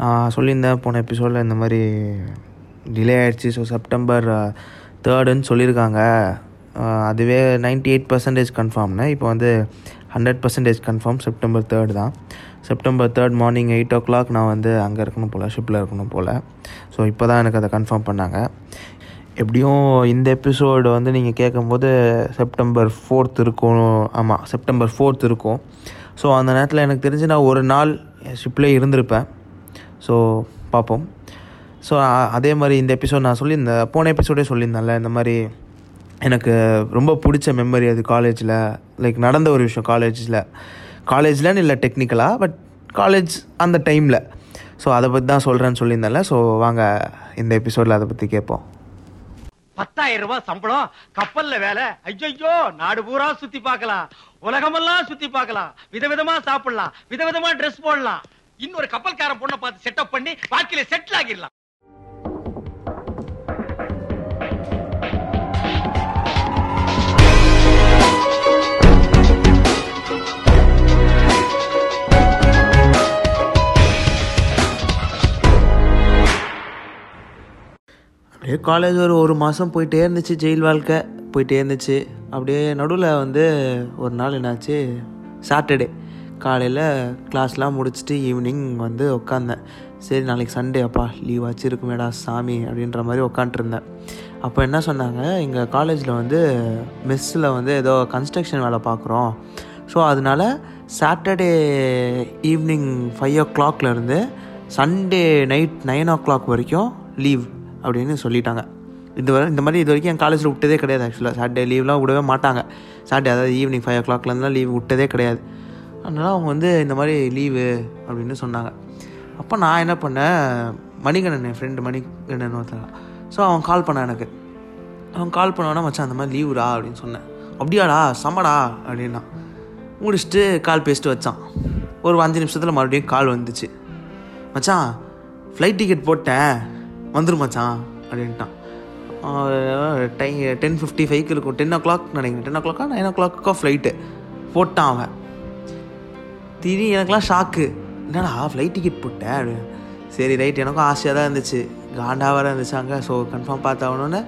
நான் சொல்லியிருந்தேன் போன எபிசோடில் இந்த மாதிரி டிலே ஆயிடுச்சு. ஸோ செப்டம்பர் தேர்டுன்னு சொல்லியிருக்காங்க. Uh, அதுவே நைன்டி எயிட் பர்சன்டேஜ் கன்ஃபார்ம்னு இப்போ வந்து hundred percentage confirm September third தான். September third morning eight o'clock நான் வந்து அங்கே இருக்கணும் போல் ஷிப்பில் இருக்கணும் போல். ஸோ இப்போ தான் எனக்கு அதை கன்ஃபார்ம் பண்ணாங்க. எப்படியும் இந்த எபிசோடு வந்து நீங்கள் கேட்கும்போது செப்டம்பர் ஃபோர்த் இருக்கும். ஆமாம் செப்டம்பர் ஃபோர்த் இருக்கும். ஸோ அந்த நேரத்தில் எனக்கு தெரிஞ்சு நான் ஒரு நாள் ஷிப்லேயே இருந்திருப்பேன். ஸோ பார்ப்போம் ஸோ அதே மாதிரி இந்த எபிசோட் நான் சொல்லியிருந்தேன் போன எபிசோடே சொல்லியிருந்தேன்ல இந்த மாதிரி எனக்கு ரொம்ப பிடிச்ச மெமரி அது காலேஜில் லைக் நடந்த ஒரு விஷயம் காலேஜில் காலேஜில்னு இல்லை டெக்னிக்கலாக பட் காலேஜ் அந்த டைமில் ஸோ அதை பற்றி தான் சொல்கிறேன்னு சொல்லியிருந்தேன்ல. ஸோ வாங்க இந்த எபிசோடில் அதை பற்றி கேட்போம் பத்தாயிரம் ரூபாய் சம்பளம் கப்பல்ல வேலை. ஐயோ நாடு பூரா சுத்தி பார்க்கலாம். உலகமெல்லாம் சுத்தி பார்க்கலாம். விதவிதமா சாப்பிடலாம். விதவிதமா ட்ரெஸ் போடலாம். இன்னொரு கப்பல்கார பொண்ணை பார்த்து செட்டப் பண்ணி வாழ்க்கையில செட்டில் ஆகிடலாம். அப்படியே காலேஜ் ஒரு ஒரு மாதம் போயிட்டே இருந்துச்சு ஜெயில் வாழ்க்கை. போயிட்டே இருந்துச்சு. அப்படியே நடுவில் வந்து ஒரு நாள் என்னாச்சு? சாட்டர்டே காலையில் கிளாஸ்லாம் முடிச்சுட்டு ஈவினிங் வந்து உட்காந்தேன் சரி நாளைக்கு சண்டே அப்பா லீவ் வச்சுருக்குமேடா சாமி அப்படின்ற மாதிரி உட்காண்ட்ருந்தேன் அப்போ என்ன சொன்னாங்க எங்கள் காலேஜில் வந்து மெஸ்ஸில் வந்து ஏதோ கன்ஸ்ட்ரக்ஷன் வேலை பார்க்குறோம். ஸோ அதனால சாட்டர்டே ஈவினிங் ஃபைவ் ஓ கிளாக்லேருந்து Sunday night nine o'clock வரைக்கும் லீவ் அப்படின்னு சொல்லிட்டாங்க. இது வரை இந்த மாதிரி இது வரைக்கும் என் காலேஜில் விட்டதே கிடையாது ஆக்சுவலாக சாட்டர்டே லீவ்லாம் விடவே மாட்டாங்க. சாட்டர்டே அதாவது ஈவினிங் ஃபைவ் ஓ கிளாக்லேருந்துலாம் லீவ் விட்டதே கிடையாது. அதனால் அவங்க வந்து இந்த மாதிரி லீவு அப்படின்னு சொன்னாங்க. அப்போ நான் என்ன பண்ணேன்? மணிகண்டன் என் ஃப்ரெண்டு மணிகண்டன் ஒருத்தன். ஸோ அவன் கால் பண்ணான் எனக்கு. அவன் கால் பண்ணவனா மச்சான் அந்த மாதிரி லீவுடா அப்படின்னு சொன்னேன். அப்படியாடா செம்மடா அப்படின்னா. முடிச்சுட்டு கால் பேசிட்டு வச்சான். ஒரு அஞ்சு நிமிஷத்தில் மறுபடியும் கால் வந்துச்சு. மச்சான் ஃப்ளைட் டிக்கெட் போட்டேன். வந்துடும் மச்சான் அப்படின்ட்டான். டை டென் ஃபிஃப்டி ஃபைவ்க்கு இருக்கும். டென் ஓ கிளாக் நினைக்கிறேன். டென் ஓ கிளாக்கா நைன் ஓ கிளாக்கோ ஃப்ளைட்டு போட்டான் அவன். திடீர்னு எனக்குலாம் ஷாக்கு என்னடா ஃப்ளைட் டிக்கெட் போட்டேன் அப்படின்னு சரி ரைட் எனக்கும் ஆசையாக தான் இருந்துச்சு. காண்டாவாக வேறு இருந்துச்சு அங்கே. ஸோ கன்ஃபார்ம் பார்த்தாகணுன்னு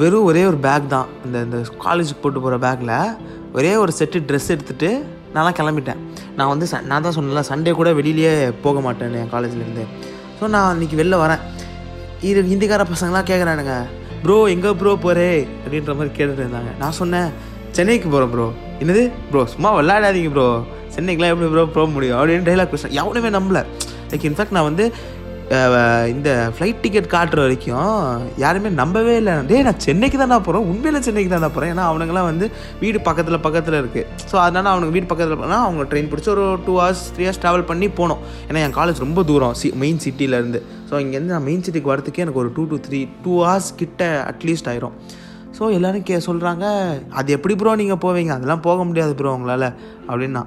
வெறும் ஒரே ஒரு பேக் தான். இந்த இந்த காலேஜுக்கு போட்டு போகிற பேக்கில் ஒரே ஒரு செட்டு ட்ரெஸ் எடுத்துகிட்டு நான்லாம் கிளம்பிட்டேன். நான் வந்து ச நான் தான் சொன்னல சண்டே கூட வெளியிலேயே போக மாட்டேன் என் காலேஜ்லேருந்து ஸோ நான் இன்றைக்கி வெளில வரேன். இது ஹிந்திக்கார பசங்களாம் கேட்குறானுங்க ப்ரோ எங்கே ப்ரோ போகிறே அப்படின்ற மாதிரி கேட்டுட்டு இருந்தாங்க. நான் சொன்னேன் சென்னைக்கு போகிறேன் ப்ரோ என்னது? ப்ரோ சும்மா விளையாடாதீங்க ப்ரோ சென்னைக்கெலாம் எப்படி ப்ரோ போக முடியும்? அப்படின்னு டைலாக் பேசுகிறேன் எவனுமே நம்பல. லைக் இன்ஃபேக்ட் நான் வந்து இந்த ஃப்ளைட் டிக்கெட் காட்டுற வரைக்கும் யாருமே நம்பவே இல்லை. டே நான் சென்னைக்கு தானே போகிறோம் உண்மையில் சென்னைக்கு தானே போகிறேன் ஏன்னா அவனுங்களாம் வந்து வீடு பக்கத்தில் பக்கத்தில் இருக்குது ஸோ அதனால் அவனுக்கு வீடு பக்கத்தில் போனால் அவங்க ட்ரெயின் பிடிச்சி ஒரு two hours three hours travel பண்ணி போனோம். ஏன்னா என் காலேஜ் ரொம்ப தூரம். சி மெயின் சிட்டியிலேருந்து ஸோ இங்கேருந்து நான் மெயின் சிட்டிக்கு வரதுக்கே எனக்கு ஒரு two two three two hours கிட்ட அட்லீஸ்ட் ஆயிரும். ஸோ எல்லோரும் கே சொல்கிறாங்க அது எப்படி ப்ரோ நீங்கள் போவீங்க? அதெல்லாம் போக முடியாது ப்ரோ உங்களால். அப்படின்னா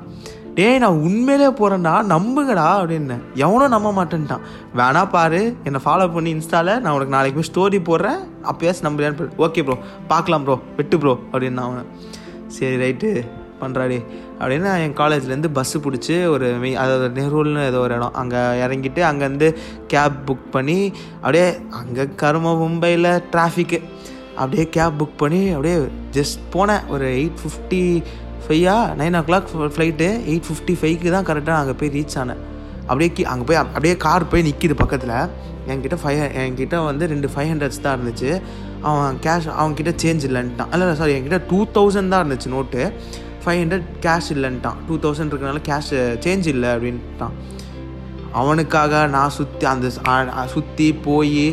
டே நான் உண்மையிலே போகிறேன்டா நம்புங்கடா அப்படின்னேன் எவனும் நம்ப மாட்டேன்ட்டான். வேணா பாரு என்னை ஃபாலோ பண்ணி இன்ஸ்டாவில் நான் உனக்கு நாளைக்கு போய் ஸ்டோரி போடுறேன். அப்போயாச்சும் நம்புறியான்னு ஓகே ப்ரோ பார்க்கலாம் ப்ரோ வெட்டு ப்ரோ அப்படின்னு அவன். சரி ரைட்டு பண்ணுறாடி அப்படின்னு என் காலேஜ்லேருந்து பஸ்ஸு பிடிச்சி ஒரு மெய் அதாவது நெஹ்ரூல்னு ஏதோ ஒரு இடம். அங்கே இறங்கிட்டு அங்கேருந்து கேப் புக் பண்ணி அப்படியே அங்கே கரும மும்பையில் டிராஃபிக்கு அப்படியே கேப் புக் பண்ணி அப்படியே ஜஸ்ட் போனேன். ஒரு eight fifty five nine o'clock flight eight fifty ஃபைவ்க்கு தான் கரெக்டாக அங்கே போய் ரீச் ஆனேன். அப்படியே கி அங்கே போய் அப்படியே கார் போய் நிற்கிது பக்கத்தில். என்கிட்ட ஃபைவ் என்கிட்ட வந்து ரெண்டு ஃபைவ் ஹண்ட்ரட்ஸ் தான் இருந்துச்சு. அவன் கேஷ் அவன்கிட்ட சேஞ்ச் இல்லைன்ட்டான். இல்லை சாரி என்கிட்ட டூ தௌசண்ட் தான் இருந்துச்சு நோட்டு ஃபைவ் ஹண்ட்ரட் கேஷ் இல்லைன்ட்டான். டூ தௌசண்ட் இருக்கனால கேஷ் சேஞ்ச் இல்லை அப்படின்ட்டான். அவனுக்காக நான் சுற்றி அந்த சுற்றி போய்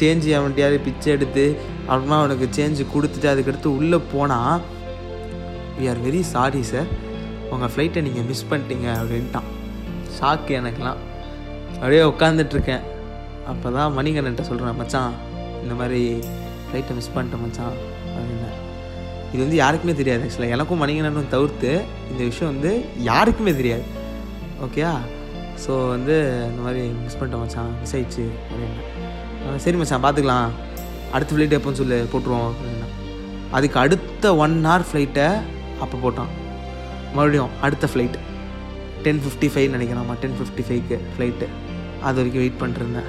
சேஞ்சு அவன்கிட்டயாவது பிச்சை எடுத்து அப்புறமா அவனுக்கு சேஞ்சு கொடுத்துட்டு அதுக்கடுத்து உள்ளே போனால் we are very sorry sir உங்கள் ஃப்ளைட்டை நீங்கள் மிஸ் பண்ணிட்டீங்க அப்படின்ட்டான். ஷாக்கு எனக்குலாம் அப்படியே உட்காந்துட்ருக்கேன் அப்போ தான் மணிகண்டன் சொல்கிறேன் மச்சான் இந்த மாதிரி ஃப்ளைட்டை மிஸ் பண்ணிட்டேன் மச்சான் அப்படின்னேன் இது வந்து யாருக்குமே தெரியாது ஆக்சுவலாக எனக்கும் மணிகண்டனும் தவிர்த்து இந்த விஷயம் வந்து யாருக்குமே தெரியாது. ஓகேயா ஸோ வந்து இந்த மாதிரி மிஸ் பண்ணிட்டேன் மச்சான் மிஸ் ஆயிடுச்சு அப்படின்னா சரி மச்சான் பார்த்துக்கலாம் அடுத்த ஃப்ளைட் எப்போன்னு சொல்லு போட்டுருவோம் அப்படின்னா அதுக்கு அடுத்த ஒன் ஹவர் ஃப்ளைட்டை அப்போ போட்டான். மறுபடியும் அடுத்த ஃப்ளைட் டென் ஃபிஃப்டி ஃபைவ் நினைக்கிறாமா டென் ஃபிஃப்டி ஃபைவ்க்கு ஃப்ளைட்டு அது வரைக்கும் வெயிட் பண்ணிருந்தேன்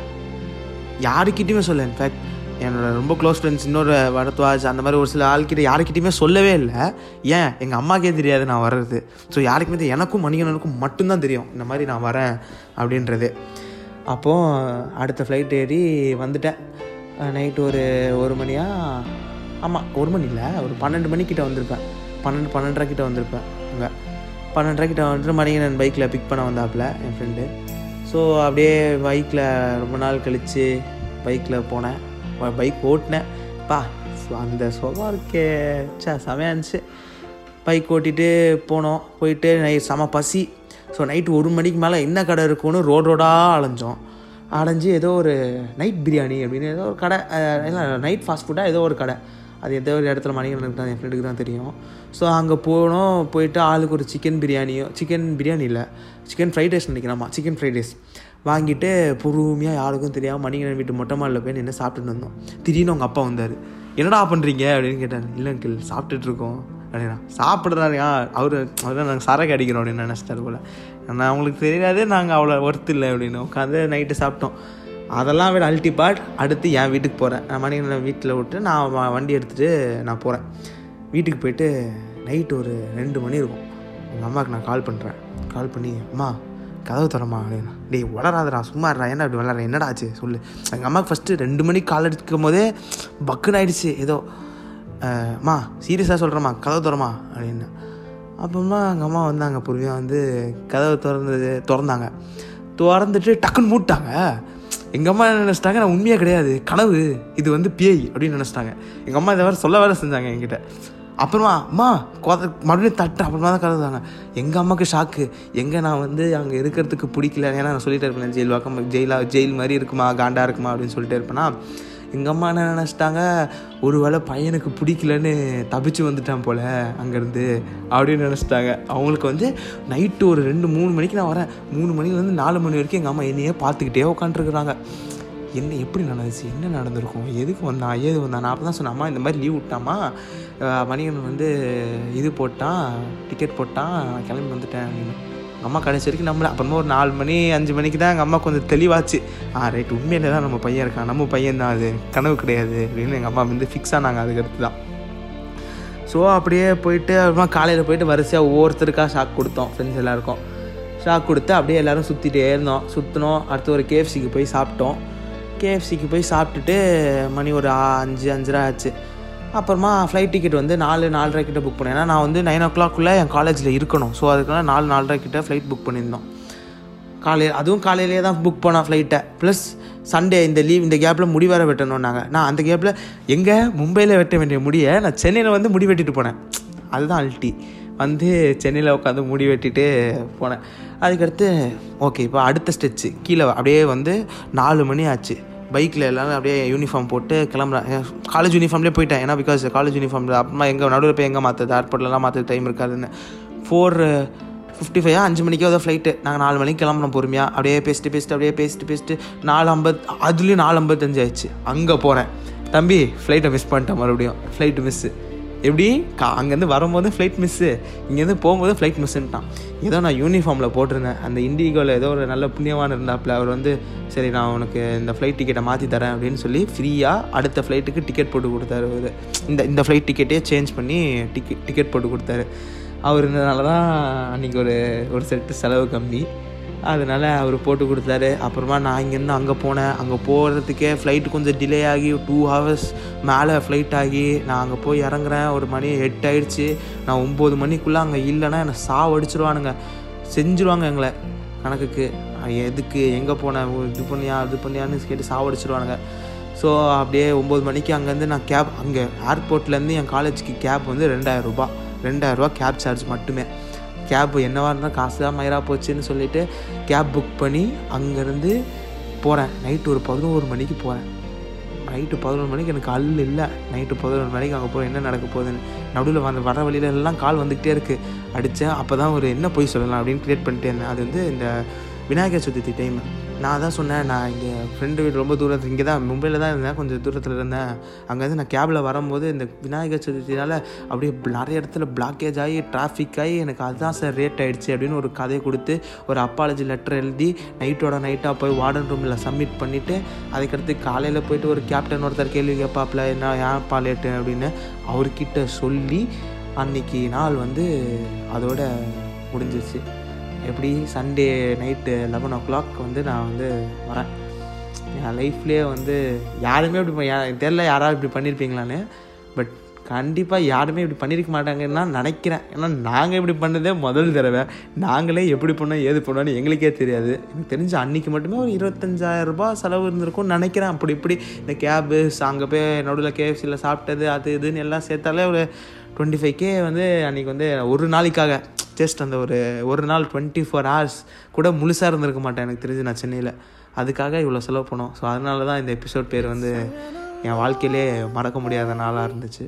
யாருக்கிட்டையுமே சொல்ல இன்ஃபேக்ட் என்னோட ரொம்ப க்ளோஸ் ஃப்ரெண்ட்ஸ் இன்னொரு வரத்வாஜ் அந்த மாதிரி ஒரு சில ஆள்கிட்ட யாருக்கிட்டையுமே சொல்லவே இல்லை. ஏன்? எங்கள் அம்மாக்கே தெரியாது நான் வர்றது. ஸோ யாருக்குமே தெரியும் எனக்கும் மணிகணனுக்கும் மட்டும்தான் தெரியும். இந்த மாதிரி நான் வரேன் அப்படின்றது. அப்போது அடுத்த ஃப்ளைட் ஏறி வந்துட்டேன். நைட்டு ஒரு ஒரு மணியாக ஆமாம் ஒரு மணி இல்லை. ஒரு பன்னெண்டு மணிக்கிட்ட வந்திருப்பேன். பன்னெண்டு பன்னெண்டரை கிட்ட வந்திருப்பேன். அங்கே. பன்னெண்டரை கிட்ட வந்துட்டு நான் பைக்கில் பிக் பண்ண வந்தாப்புல என் ஃப்ரெண்டு ஸோ அப்படியே பைக்கில் ரொம்ப நாள் கழித்து பைக்கில் போனேன். பைக் ஓட்டினேன். பா அந்த சுகம் இருக்கே. சே செமையாக இருந்துச்சு. பைக் ஓட்டிகிட்டு போனோம். போயிட்டு நைட் செம பசி. ஸோ நைட்டு ஒரு மணிக்கு மேலே என்ன கடை இருக்கும்னு ரோட் ரோடாக அலைஞ்சோம். அலைஞ்சு ஏதோ ஒரு நைட் பிரியாணி அப்படின்னு ஏதோ ஒரு கடை இல்லை நைட் ஃபாஸ்ட் ஃபுட்டாக ஏதோ ஒரு கடை. அது ஏதோ ஒரு இடத்துல மணிகண்டனுக்கு தான் என் ஃப்ரெண்டுக்கு தான் தெரியும். ஸோ அங்கே போனோம் போயிட்டு ஆளுக்கு ஒரு சிக்கன் பிரியாணியோ சிக்கன் பிரியாணி இல்லை சிக்கன் ஃப்ரைட் ரைஸ் நினைக்கிறேன் சிக்கன் ஃப்ரைட் ரைஸ் வாங்கிட்டு பொறுமையாக யாருக்கும் தெரியாமல் மணிகண்டன் வீட்டு மொட்டை மாடில் போய் நின்று சாப்பிட்டுட்டு வந்தோம். திடீர்னு அவங்க அப்பா வந்தார். என்னடா பண்ணுறீங்க அப்படின்னு கேட்டார். இல்லை அங்கிள் சாப்பிட்டுட்ருக்கோம் அப்படின்னா சாப்பிட்றாருயா அவர் அவர் நாங்கள் சரக்கு அடிக்கிறோம் அப்படின்னு நினச்சிட்டார் போல். நான் அவங்களுக்கு தெரியாது நாங்கள் அவ்வளோ ஒர்த்து இல்லை அப்படின்னு உட்காந்து நைட்டு சாப்பிட்டோம். அதெல்லாம் விட அல்டி பார்ட் அடுத்து என் வீட்டுக்கு போகிறேன் நான் மணிகண்டன் வீட்டில் விட்டு நான் வண்டி எடுத்துகிட்டு நான் போகிறேன் வீட்டுக்கு போயிட்டு நைட்டு ஒரு ரெண்டு மணி இருக்கும். எங்கள் அம்மாவுக்கு நான் கால் பண்ணுறேன் கால் பண்ணி அம்மா கதவு தரமா அப்படின்னா. டேய் வளராதடா சும்மா இருடா என்ன அப்படி வளர என்னடா ஆச்சு? சொல்லு. எங்கள் அம்மாவுக்கு ஃபஸ்ட்டு ரெண்டு மணிக்கு கால் எடுக்கும் போதே பக்குன்னு ஆயிடுச்சு. ஏதோ அம்மா சீரியஸாக சொல்கிறேம்மா கதவு திறமா? அப்படின்னு. அப்புறமா எங்கள் அம்மா வந்தாங்க. பொறுமையாக வந்து கதவு திறந்தது திறந்தாங்க. திறந்துட்டு டக்குன்னு மூட்டாங்க. எங்கள் அம்மா என்ன நினச்சிட்டாங்க? நான் உண்மையாக கிடையாது. கனவு. இது வந்து பேய் அப்படின்னு நினச்சிட்டாங்க. எங்கள் அம்மா இதை வேறு சொல்ல வேறு செஞ்சாங்க என்கிட்ட. அப்புறமா அம்மா கொத மறுபடியும் தட்டு. அப்புறமா தான் கலந்தாங்க எங்கள் அம்மாவுக்கு ஷாக்கு எங்கே நான் வந்து அங்கே இருக்கிறதுக்கு பிடிக்கல. ஏன்னா நான் சொல்லிட்டே இருப்பேன் ஜெயில் வாக்கம் ஜெயிலா ஜெயில் மாதிரி இருக்குமா காண்டா இருக்குமா? அப்படின்னு சொல்லிட்டு இருப்பேனா எங்கள் அம்மா என்ன நினச்சிட்டாங்க ஒரு வேளை பையனுக்கு பிடிக்கலன்னு தப்பிச்சு வந்துட்டான் போல் அங்கேருந்து. அப்படின்னு நினச்சிட்டாங்க. அவங்களுக்கு வந்து நைட்டு ஒரு ரெண்டு மூணு மணிக்கு நான் வரேன். மூணு மணிலேருந்து நாலு மணி வரைக்கும் எங்கள் அம்மா என்னையே பார்த்துக்கிட்டே உட்காந்துருக்குறாங்க என்ன எப்படி நடந்துச்சு? என்ன நடந்திருக்கும்? எதுக்கு வந்தான் ஏது வந்தான் நான் அப்போ தான் சொன்னாம்மா இந்த மாதிரி லீவ் விட்டாமா அஹ் வந்து இது போட்டான் டிக்கெட் போட்டான் கிளம்பி வந்துட்டேன் அப்படின்னு. எங்கள் அம்மா கடைசி வரைக்கும் நம்மள அப்புறமா ஒரு நாலு மணி அஞ்சு மணிக்கு தான் எங்கள் அம்மா கொஞ்சம் தெளிவாச்சு. ஆ ரைட் உண்மையிலே தான் நம்ம பையன் இருக்கான். நம்ம பையன் தான் அது. கனவு கிடையாது. அப்படின்னு எங்கள் அம்மா வந்து ஃபிக்ஸ் ஆனாங்க அதுக்கடுத்து தான். ஸோ அப்படியே போயிட்டு அப்புறமா காலையில் போயிட்டு வரிசையாக ஒவ்வொருத்தருக்காக ஷாக் கொடுத்தோம் ஃப்ரெண்ட்ஸ் எல்லாருக்கும். ஷாக் கொடுத்து அப்படியே எல்லாரும் சுற்றிட்டே இருந்தோம். சுற்றினோம் அடுத்து ஒரு கேஎஃப்சிக்கு போய் சாப்பிட்டோம். கேஎஃப்சிக்கு போய் சாப்பிட்டுட்டு மணி ஒரு அஞ்சு அஞ்சரை ஆச்சு. அப்புறமா ஃப்ளைட் டிக்கெட் வந்து நாலு நாலரை கிட்ட புக் பண்ணேன். ஏன்னா நான் வந்து நைன் ஓ கிளாக்குள்ளே என் காலேஜில் இருக்கணும். ஸோ அதுக்கெல்லாம் நாலு நாலரை கிட்ட ஃப்ளைட் புக் பண்ணியிருந்தோம். காலையில் அதுவும் காலையிலேயே தான் புக் பண்ணோம் ஃப்ளைட்டை ப்ளஸ் சண்டே இந்த லீவ் இந்த கேப்பில் முடி வேற வெட்டணும்னாங்க. நான் அந்த கேப்பில் எங்கே மும்பையில் வெட்ட வேண்டிய முடியை நான் சென்னையில் வந்து முடி வெட்டிட்டு போனேன். அதுதான் அல்ட்டி வந்து சென்னையில் உட்காந்து முடி வெட்டிட்டு போனேன். அதுக்கடுத்து ஓகே இப்போ அடுத்த ஸ்டெச்சு கீழே அப்படியே வந்து நாலு மணி ஆச்சு. பைக்கில் எல்லாரும் அப்படியே யூனிஃபார்ம் போட்டு கிளம்புறேன் காலேஜ் யூனிஃபார்ம்லேயே போயிட்டேன். ஏன்னா பிகாஸ் காலேஜ் யூனிஃபார்மில் அப்புறமா எங்கே நடுவில் போய் எங்கே மாற்றுறது ஏர்போர்ட்லலாம் மாற்ற டைம் இருக்காதுன்னு. ஃபோர் ஃபிஃப்டி ஃபைவ் அஞ்சு மணிக்கே தான் ஃப்ளைட்டு நாங்கள் நாலு மணிக்கு கிளம்புறோம் பொறுமையாக அப்படியே பேசிட்டு பேசிட்டு அப்படியே பேசிட்டு பேசிட்டு நாலு ஐம்பது அதுலேயும் நாலு ஐம்பத்தஞ்சு ஆயிடுச்சு. அங்கே போகிறேன் தம்பி ஃப்ளைட்டை மிஸ் பண்ணிட்டேன் மறுபடியும். ஃப்ளைட்டு மிஸ்ஸு எப்படி? கா அங்கேருந்து வரும்போது ஃப்ளைட் மிஸ்ஸு இங்கேருந்து போகும்போது ஃப்ளைட் மிஸ்ஸுன்ட்டான் ஏதோ நான் யூனிஃபார்மில் போட்டிருந்தேன். அந்த இண்டிகோவில் ஏதோ ஒரு நல்ல புண்ணியவான் இருந்தாப்புல அவர் வந்து சரி நான் உனக்கு இந்த ஃப்ளைட் டிக்கெட்டை மாற்றி தரேன் அப்படின்னு சொல்லி ஃப்ரீயாக அடுத்த ஃப்ளைட்டுக்கு டிக்கெட் போட்டு கொடுத்தாரு அவர். இந்த இந்த ஃப்ளைட் டிக்கெட்டே சேஞ்ச் பண்ணி டிக்கெட் டிக்கெட் போட்டு கொடுத்தாரு. அவர் இருந்ததுனால தான் அன்றைக்கி ஒரு ஒரு செட்டு செலவு கம்மி. அதனால் அவர் போட்டு கொடுத்தாரு. அப்புறமா நான் இங்கேருந்து அங்கே போனேன். அங்கே போகிறதுக்கே ஃப்ளைட் கொஞ்சம் டிலே ஆகி டூ ஹவர்ஸ் மேலே ஃப்ளைட் ஆகி நான் அங்கே போய் இறங்குறேன். ஒரு மணி எட்டு ஆயிடுச்சு. நான் ஒம்பது மணிக்குள்ளே அங்கே இல்லைன்னா என்னை சாவடிச்சிருவானுங்க. செஞ்சுருவாங்க எங்களை கணக்குக்கு. எதுக்கு எங்கே போனேன்? இது பண்ணியா இது பண்ணியான்னு கேட்டு சாவடிச்சிருவானுங்க. ஸோ அப்படியே ஒம்பது மணிக்கு அங்கேருந்து நான் கேப் அங்கே ஏர்போர்ட்லேருந்து என் காலேஜுக்கு கேப் வந்து ரெண்டாயிரம் ரூபாய் கேப் சார்ஜ் மட்டுமே. கேப் என்னவா இருந்தால் காசு தான் மயிராக போச்சுன்னு சொல்லிவிட்டு கேப் புக் பண்ணி அங்கேருந்து போகிறேன். நைட்டு ஒரு பதினோரு மணிக்கு போகிறேன். நைட்டு பதினொரு மணிக்கு எனக்கு அல் இல்லை. நைட்டு பதினொரு மணிக்கு அங்கே போகிறேன். என்ன நடக்க போகுதுன்னு. நடுவில் வந்து வர வழியில எல்லாம் கால் வந்துக்கிட்டே இருக்குது அடித்தேன். அப்போ தான் ஒரு என்ன போய் சொல்லலாம் அப்படின்னு க்ரியேட் பண்ணிட்டே இருந்தேன். அது வந்து இந்த விநாயகர் சதுர்த்தி டைம் நான் தான் சொன்னேன் நான் இங்கே ஃப்ரெண்டு வீடு ரொம்ப தூரத்தில் இங்கே தான் மும்பையில் தான் இருந்தேன் கொஞ்சம் தூரத்தில் இருந்தேன். அங்கேருந்து நான் கேபில் வரும்போது இந்த விநாயகர் சதுர்த்தினால் அப்படியே நிறைய இடத்துல பிளாக்கேஜ் ஆகி டிராஃபிக் ஆகி எனக்கு அதுதான் சார் ரேட் ஆகிடுச்சு அப்படின்னு ஒரு கதையை கொடுத்து ஒரு அப்பாலஜி லெட்டர் எழுதி நைட்டோட நைட்டாக போய் வார்டன் ரூமில் சப்மிட் பண்ணிவிட்டு அதுக்கடுத்து காலையில் போயிட்டு ஒரு கேப்டன் ஒருத்தர் கேள்வி கேட்பாப்பில் என்ன ஏன்ப்பா லேட்டு அப்படின்னு அவர்கிட்ட சொல்லி அன்னைக்கு நாள் வந்து அதோட முடிஞ்சிருச்சு. எப்படி Sunday night eleven o'clock வந்து நான் வந்து வரேன். என் லைஃப்லேயே வந்து யாருமே இப்படி யா- தெரில யாராவது இப்படி பண்ணியிருப்பீங்களான்னு பட் கண்டிப்பாக யாருமே இப்படி பண்ணியிருக்க மாட்டாங்கன்னு நான் நினைக்கிறேன். ஏன்னா நாங்கள் இப்படி பண்ணதே முதல் தடவை. நாங்களே எப்படி பண்ணோம் ஏது பண்ணோன்னு எங்களுக்கே தெரியாது. எனக்கு தெரிஞ்ச அன்றைக்கி மட்டுமே ஒரு இருபத்தஞ்சாயிரம் ரூபாய் செலவு இருந்திருக்கும்னு நினைக்கிறேன். அப்படி இப்படி இந்த கேபு அங்கே போய் நடுவில் கேஎஃப்சியில் சாப்பிட்டது அது இதுன்னு எல்லாம் சேர்த்தாலே ஒரு டுவெண்ட்டி ஃபைவ் கே வந்து அன்றைக்கி வந்து ஒரு நாளைக்காக. ஜஸ்ட் அந்த ஒரு ஒரு நாள் டுவெண்ட்டி ஃபோர் ஹவர்ஸ் கூட முழுசாக இருந்திருக்க மாட்டேன் எனக்கு தெரிஞ்சு நான் சென்னையில். அதுக்காக இவ்வளோ செலவு பண்ணோம். ஸோ அதனால தான் இந்த எபிசோட் பேர் வந்து என் வாழ்க்கையிலே மறக்க முடியாத நாளாக இருந்துச்சு.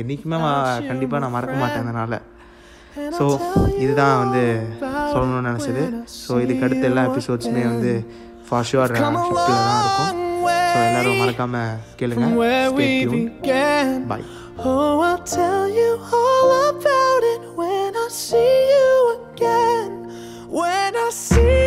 என்றைக்குமே கண்டிப்பாக நான் மறக்க மாட்டேன் அந்த நாளை. ஸோ இதுதான் வந்து சொல்லணும்னு நினச்சது. ஸோ இதுக்கு அடுத்த எல்லா எபிசோட்ஸுமே வந்து ஃபார் ஷுவர் ஷிப்பில் தான் இருக்கும். ஸோ எல்லோரும் மறக்காமல் கேளுங்க. Where see you again. When I see